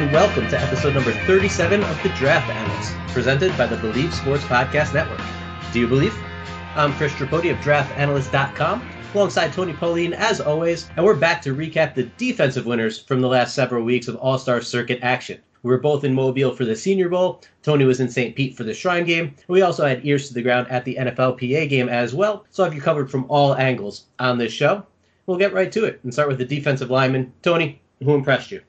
and welcome to episode number 37 of the Draft Analysts, presented by the Believe Sports Podcast Network. Do you believe? I'm Chris Tripodi of DraftAnalyst.com, alongside Tony Pauline as always, and we're back to recap the defensive winners from the last several weeks of All Star Circuit action. We were both in Mobile for the Senior Bowl. Tony was in St. Pete for the Shrine game. We also had ears to the ground at the NFLPA game as well, so I've you covered from all angles on this show. We'll get right to it and start with the defensive lineman. Tony, who impressed you?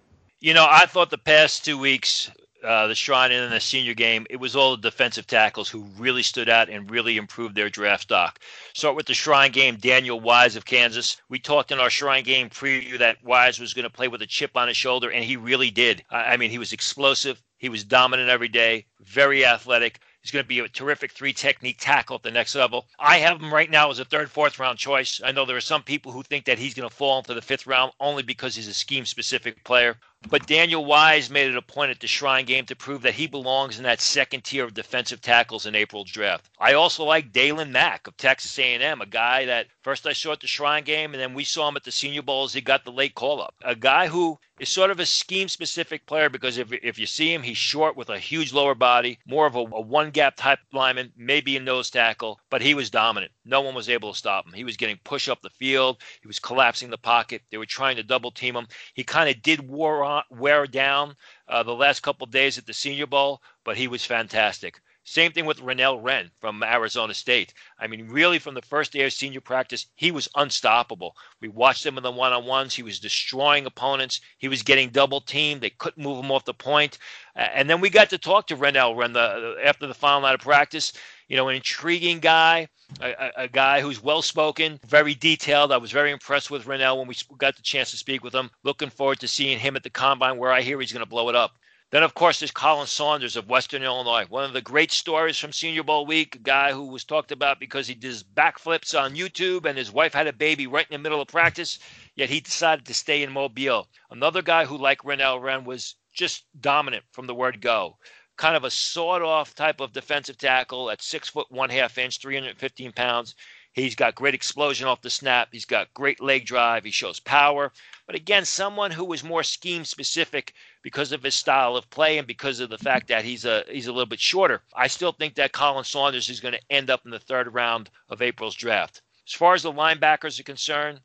You know, I thought the past two weeks, uh, the Shrine and the senior game, it was all the defensive tackles who really stood out and really improved their draft stock. Start with the Shrine game, Daniel Wise of Kansas. We talked in our Shrine game preview that Wise was going to play with a chip on his shoulder, and he really did. I mean, he was explosive. He was dominant every day, very athletic. He's going to be a terrific three technique tackle at the next level. I have him right now as a third, fourth round choice. I know there are some people who think that he's going to fall into the fifth round only because he's a scheme specific player. But Daniel Wise made it a point at the Shrine game to prove that he belongs in that second tier of defensive tackles in April's draft. I also like Daylon Mack of Texas A&M, a guy that first I saw at the Shrine game, and then we saw him at the Senior Bowl as he got the late call up. A guy who is sort of a scheme specific player because if, if you see him, he's short with a huge lower body, more of a, a one gap type lineman, maybe a nose tackle, but he was dominant. No one was able to stop him. He was getting push up the field, he was collapsing the pocket. They were trying to double team him. He kind of did war on, wear down uh, the last couple days at the Senior Bowl, but he was fantastic. Same thing with Renell Wren from Arizona State. I mean, really, from the first day of senior practice, he was unstoppable. We watched him in the one on ones. He was destroying opponents. He was getting double teamed. They couldn't move him off the point. And then we got to talk to Renell Wren the, after the final night of practice. You know, an intriguing guy, a, a guy who's well spoken, very detailed. I was very impressed with Renell when we got the chance to speak with him. Looking forward to seeing him at the combine, where I hear he's going to blow it up. Then, of course, there's Khalen Saunders of Western Illinois. One of the great stories from Senior Bowl week. A guy who was talked about because he does backflips on YouTube and his wife had a baby right in the middle of practice, yet he decided to stay in Mobile. Another guy who, like Renell Wren, was just dominant from the word go. Kind of a sawed off type of defensive tackle at six foot one half inch, 315 pounds. He's got great explosion off the snap. He's got great leg drive. He shows power. But again, someone who was more scheme specific because of his style of play and because of the fact that he's a he's a little bit shorter. I still think that Khalen Saunders is going to end up in the third round of April's draft. As far as the linebackers are concerned,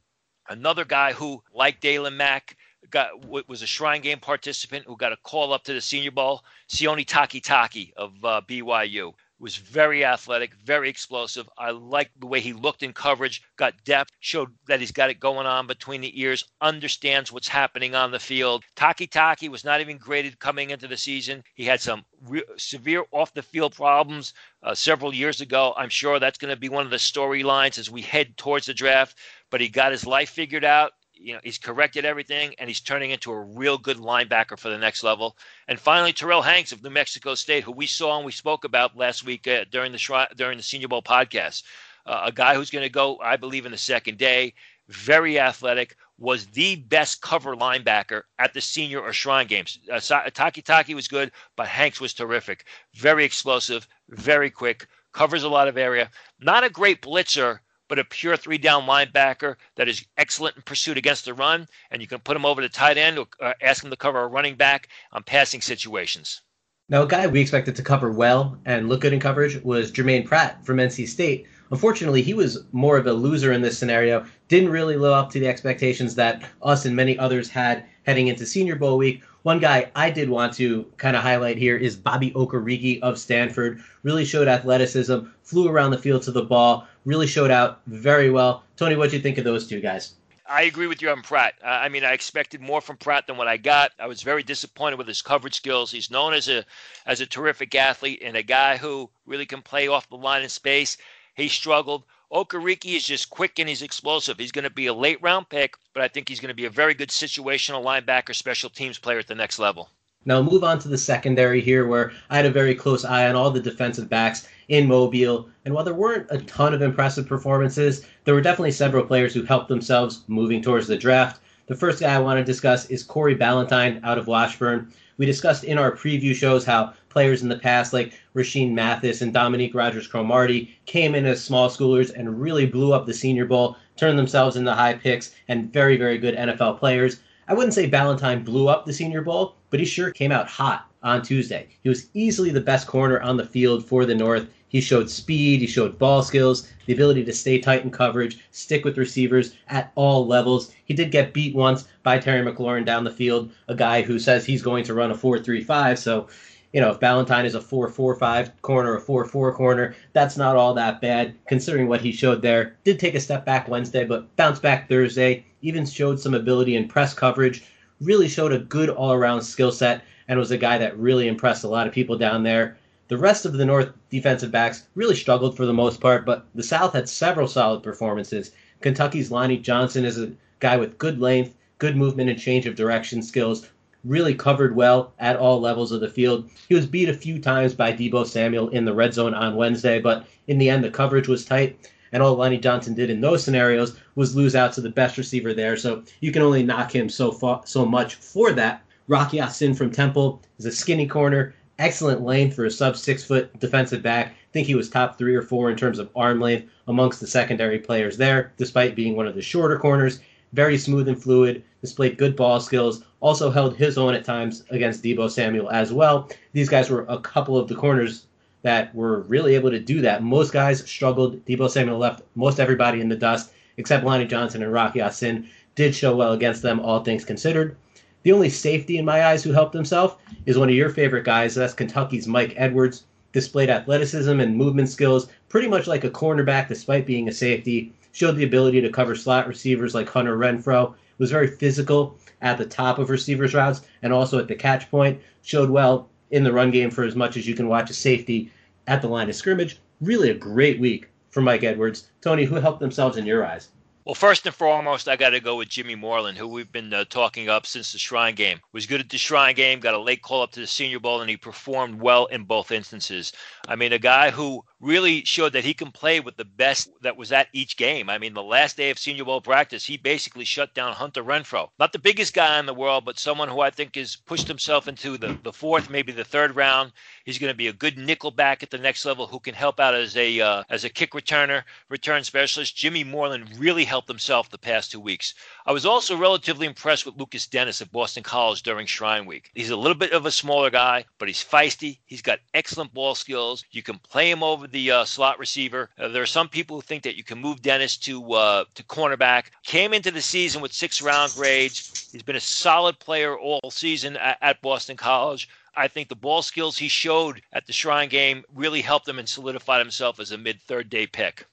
another guy who, like Daylon Mack, got was a Shrine Game participant who got a call up to the Senior Bowl. Sione Takitaki of uh, BYU was very athletic, very explosive. I liked the way he looked in coverage, got depth, showed that he's got it going on between the ears, understands what's happening on the field. Takitaki was not even graded coming into the season. He had some re- severe off the field problems uh, several years ago. I'm sure that's going to be one of the storylines as we head towards the draft, but he got his life figured out you know, he's corrected everything and he's turning into a real good linebacker for the next level. And finally, Terrell Hanks of New Mexico State, who we saw and we spoke about last week uh, during the during the Senior Bowl podcast, uh, a guy who's going to go, I believe, in the second day. Very athletic, was the best cover linebacker at the senior or shrine games. Uh, Takitaki was good, but Hanks was terrific. Very explosive, very quick, covers a lot of area. Not a great blitzer, but a pure three down linebacker that is excellent in pursuit against the run, and you can put him over the tight end or uh, ask him to cover a running back on passing situations. Now, a guy we expected to cover well and look good in coverage was Germaine Pratt from NC State. Unfortunately, he was more of a loser in this scenario, didn't really live up to the expectations that us and many others had heading into Senior Bowl week. One guy I did want to kind of highlight here is Bobby Okereke of Stanford. Really showed athleticism, flew around the field to the ball, really showed out very well. Tony, what do you think of those two guys? I agree with you on Pratt. Uh, I mean, I expected more from Pratt than what I got. I was very disappointed with his coverage skills. He's known as a as a terrific athlete and a guy who really can play off the line in space. He struggled. Okereke is just quick and he's explosive. He's going to be a late round pick, but I think he's going to be a very good situational linebacker, special teams player at the next level. Now move on to the secondary here, where I had a very close eye on all the defensive backs in Mobile. And while there weren't a ton of impressive performances, there were definitely several players who helped themselves moving towards the draft. The first guy I want to discuss is Corey Ballentine out of Washburn. We discussed in our preview shows how players in the past like Rashean Mathis and Dominique Rodgers Cromartie came in as small schoolers and really blew up the Senior Bowl, turned themselves into high picks and very, very good NFL players. I wouldn't say Ballentine blew up the Senior Bowl, but he sure came out hot on Tuesday. He was easily the best corner on the field for the North. He showed speed, he showed ball skills, the ability to stay tight in coverage, stick with receivers at all levels. He did get beat once by Terry McLaurin down the field, a guy who says he's going to run a 4 3 5. So, you know, if Ballentine is a 4 4 5 corner, a 4 4 corner, that's not all that bad considering what he showed there. Did take a step back Wednesday, but bounced back Thursday, even showed some ability in press coverage, really showed a good all around skill set, and was a guy that really impressed a lot of people down there. The rest of the North defensive backs really struggled for the most part, but the South had several solid performances. Kentucky's Lonnie Johnson is a guy with good length, good movement and change of direction skills, really covered well at all levels of the field. He was beat a few times by Deebo Samuel in the red zone on Wednesday, but in the end, the coverage was tight. And all Lonnie Johnson did in those scenarios was lose out to the best receiver there. So you can only knock him so far, so much for that. Rocky Ya-Sin from Temple is a skinny corner, excellent length for a sub six foot defensive back. I think he was top three or four in terms of arm length amongst the secondary players there, despite being one of the shorter corners. Very smooth and fluid, displayed good ball skills, also held his own at times against Deebo Samuel as well. These guys were a couple of the corners that were really able to do that. Most guys struggled. Deebo Samuel left most everybody in the dust, except Lonnie Johnson and Rocky Ya-Sin did show well against them, all things considered. The only safety in my eyes who helped himself is one of your favorite guys. That's Kentucky's Mike Edwards. Displayed athleticism and movement skills pretty much like a cornerback despite being a safety. Showed the ability to cover slot receivers like Hunter Renfrow. Was very physical at the top of receivers' routes and also at the catch point. Showed well in the run game for as much as you can watch a safety at the line of scrimmage. Really a great week for Mike Edwards. Tony, who helped themselves in your eyes? Well, first and foremost, I got to go with Jimmy Moreland, who we've been uh, talking up since the Shrine game. Was good at the Shrine game, got a late call up to the Senior Bowl, and he performed well in both instances. I mean, a guy who really showed that he can play with the best that was at each game. I mean, the last day of Senior Bowl practice, he basically shut down Hunter Renfrow. Not the biggest guy in the world, but someone who I think has pushed himself into the, the fourth, maybe the third round. He's going to be a good nickel back at the next level who can help out as a uh, as a kick returner, return specialist. Jimmy Moreland really helped himself the past two weeks. I was also relatively impressed with Lukas Denis at Boston College during Shrine Week. He's a little bit of a smaller guy, but he's feisty. He's got excellent ball skills. You can play him over the uh, slot receiver. Uh, there are some people who think that you can move Denis to uh, to cornerback. Came into the season with six round grades. He's been a solid player all season at, at Boston College. I think the ball skills he showed at the Shrine game really helped him and solidified himself as a mid third day pick.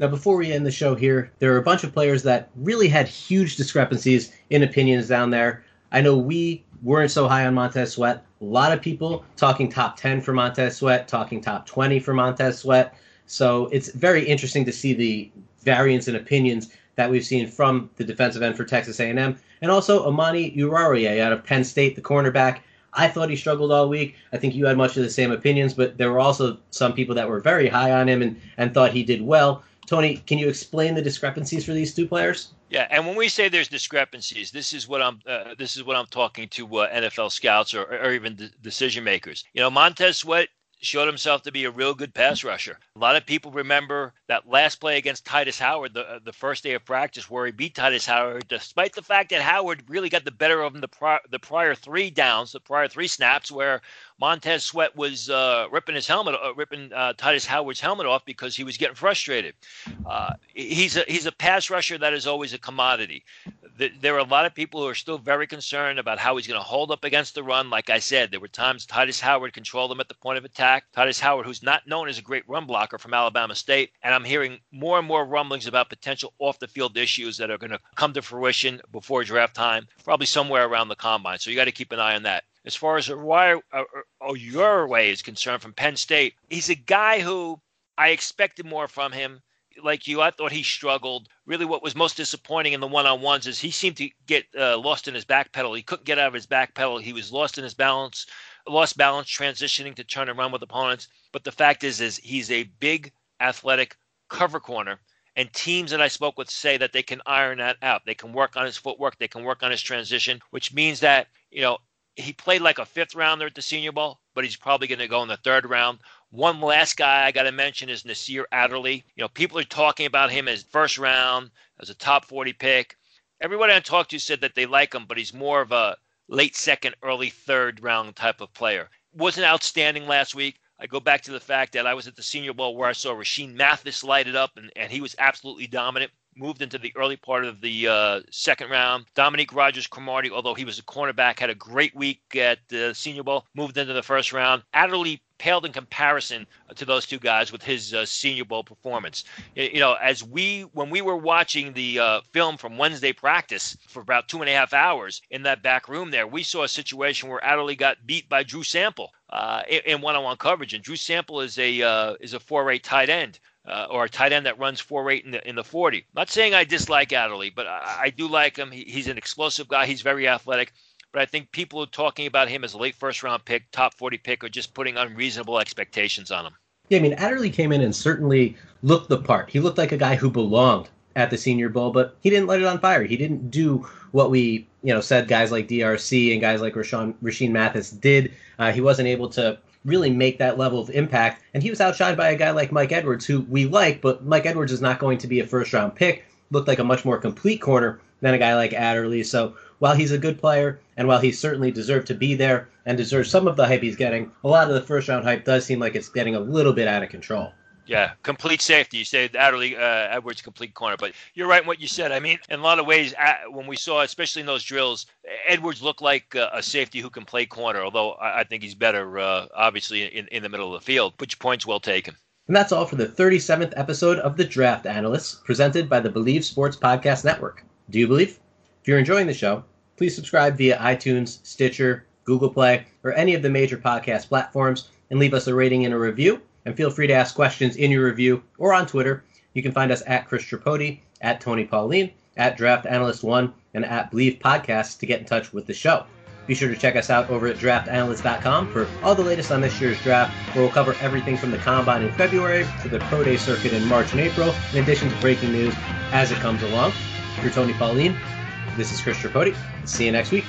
Now, before we end the show here, there are a bunch of players that really had huge discrepancies in opinions down there. I know we weren't so high on Montez Sweat. A lot of people talking top 10 for Montez Sweat, talking top 20 for Montez Sweat. So it's very interesting to see the variance in opinions that we've seen from the defensive end for Texas A&M, and also Amani Oruwariye out of Penn State, the cornerback. I thought he struggled all week. I think you had much of the same opinions, but there were also some people that were very high on him and, and thought he did well. Tony, can you explain the discrepancies for these two players? Yeah, and when we say there's discrepancies, this is what I'm uh, this is what I'm talking to uh, NFL scouts or, or even de- decision makers. You know, Montez Sweat showed himself to be a real good pass rusher. A lot of people remember that last play against Tytus Howard, the, uh, the first day of practice, where he beat Tytus Howard, despite the fact that Howard really got the better of him the, pri- the prior three downs, the prior three snaps, where Montez Sweat was uh, ripping his helmet, uh, ripping uh, Tytus Howard's helmet off because he was getting frustrated. Uh, he's a he's a pass rusher that is always a commodity there are a lot of people who are still very concerned about how he's going to hold up against the run. Like I said, there were times Tytus Howard controlled him at the point of attack. Tytus Howard, who's not known as a great run blocker from Alabama State, and I'm hearing more and more rumblings about potential off the field issues that are going to come to fruition before draft time, probably somewhere around the combine. So you got to keep an eye on that. As far as Oruwariye uh, is concerned from Penn State, he's a guy who I expected more from him like you, I thought he struggled. Really, what was most disappointing in the one on ones is he seemed to get uh, lost in his back pedal. He couldn't get out of his back pedal. He was lost in his balance, lost balance transitioning to turn and run with opponents. But the fact is, is he's a big, athletic cover corner. And teams that I spoke with say that they can iron that out. They can work on his footwork. They can work on his transition, which means that, you know, he played like a fifth rounder at the Senior Bowl, but he's probably going to go in the third round. One last guy I got to mention is Nasir Adderley. You know, people are talking about him as first round, as a top 40 pick. Everybody I talked to said that they like him, but he's more of a late second, early third round type of player. Wasn't outstanding last week. I go back to the fact that I was at the Senior Bowl where I saw Rashean Mathis light it up, and, and he was absolutely dominant moved into the early part of the uh, second round. Dominique Rodgers Cromartie, although he was a cornerback, had a great week at the Senior Bowl, moved into the first round. Adderley paled in comparison to those two guys with his uh, Senior Bowl performance. You know, as we when we were watching the uh, film from Wednesday practice for about two and a half hours in that back room there, we saw a situation where Adderley got beat by Drew Sample uh, in one-on-one coverage, and Drew Sample is a uh, is a four-eight tight end uh, or a tight end that runs four eight in the in the forty. Not saying I dislike Adderley, but I, I do like him. He, he's an explosive guy. He's very athletic. But I think people are talking about him as a late first round pick, top forty pick, are just putting unreasonable expectations on him. Yeah, I mean Adderley came in and certainly looked the part. He looked like a guy who belonged at the Senior Bowl, but he didn't light it on fire. He didn't do what we you know said guys like DRC and guys like Rashawn Rashean Mathis did. Uh, he wasn't able to really make that level of impact. And he was outshined by a guy like Mike Edwards, who we like, but Mike Edwards is not going to be a first round pick. Looked like a much more complete corner than a guy like Adderley. So while he's a good player and while he certainly deserved to be there and deserves some of the hype he's getting, a lot of the first round hype does seem like it's getting a little bit out of control. Yeah, complete safety. You say Adderley uh, Edwards complete corner, but you're right in what you said. I mean, in a lot of ways, when we saw, especially in those drills, Edwards looked like a safety who can play corner. Although I think he's better, uh, obviously, in, in the middle of the field. But your point's well taken. And that's all for the 37th episode of the Draft Analysts, presented by the Believe Sports Podcast Network. Do you believe? If you're enjoying the show, please subscribe via iTunes, Stitcher, Google Play, or any of the major podcast platforms, and leave us a rating and a review and feel free to ask questions in your review or on Twitter. You can find us at Chris Tripodi, at Tony Pauline, at Draft Analyst One, and at Believe Podcasts to get in touch with the show. Be sure to check us out over at draftanalyst.com for all the latest on this year's draft, where we'll cover everything from the combine in February to the pro day circuit in March and April, in addition to breaking news as it comes along. You're Tony Pauline. This is Chris Tripodi. See you next week.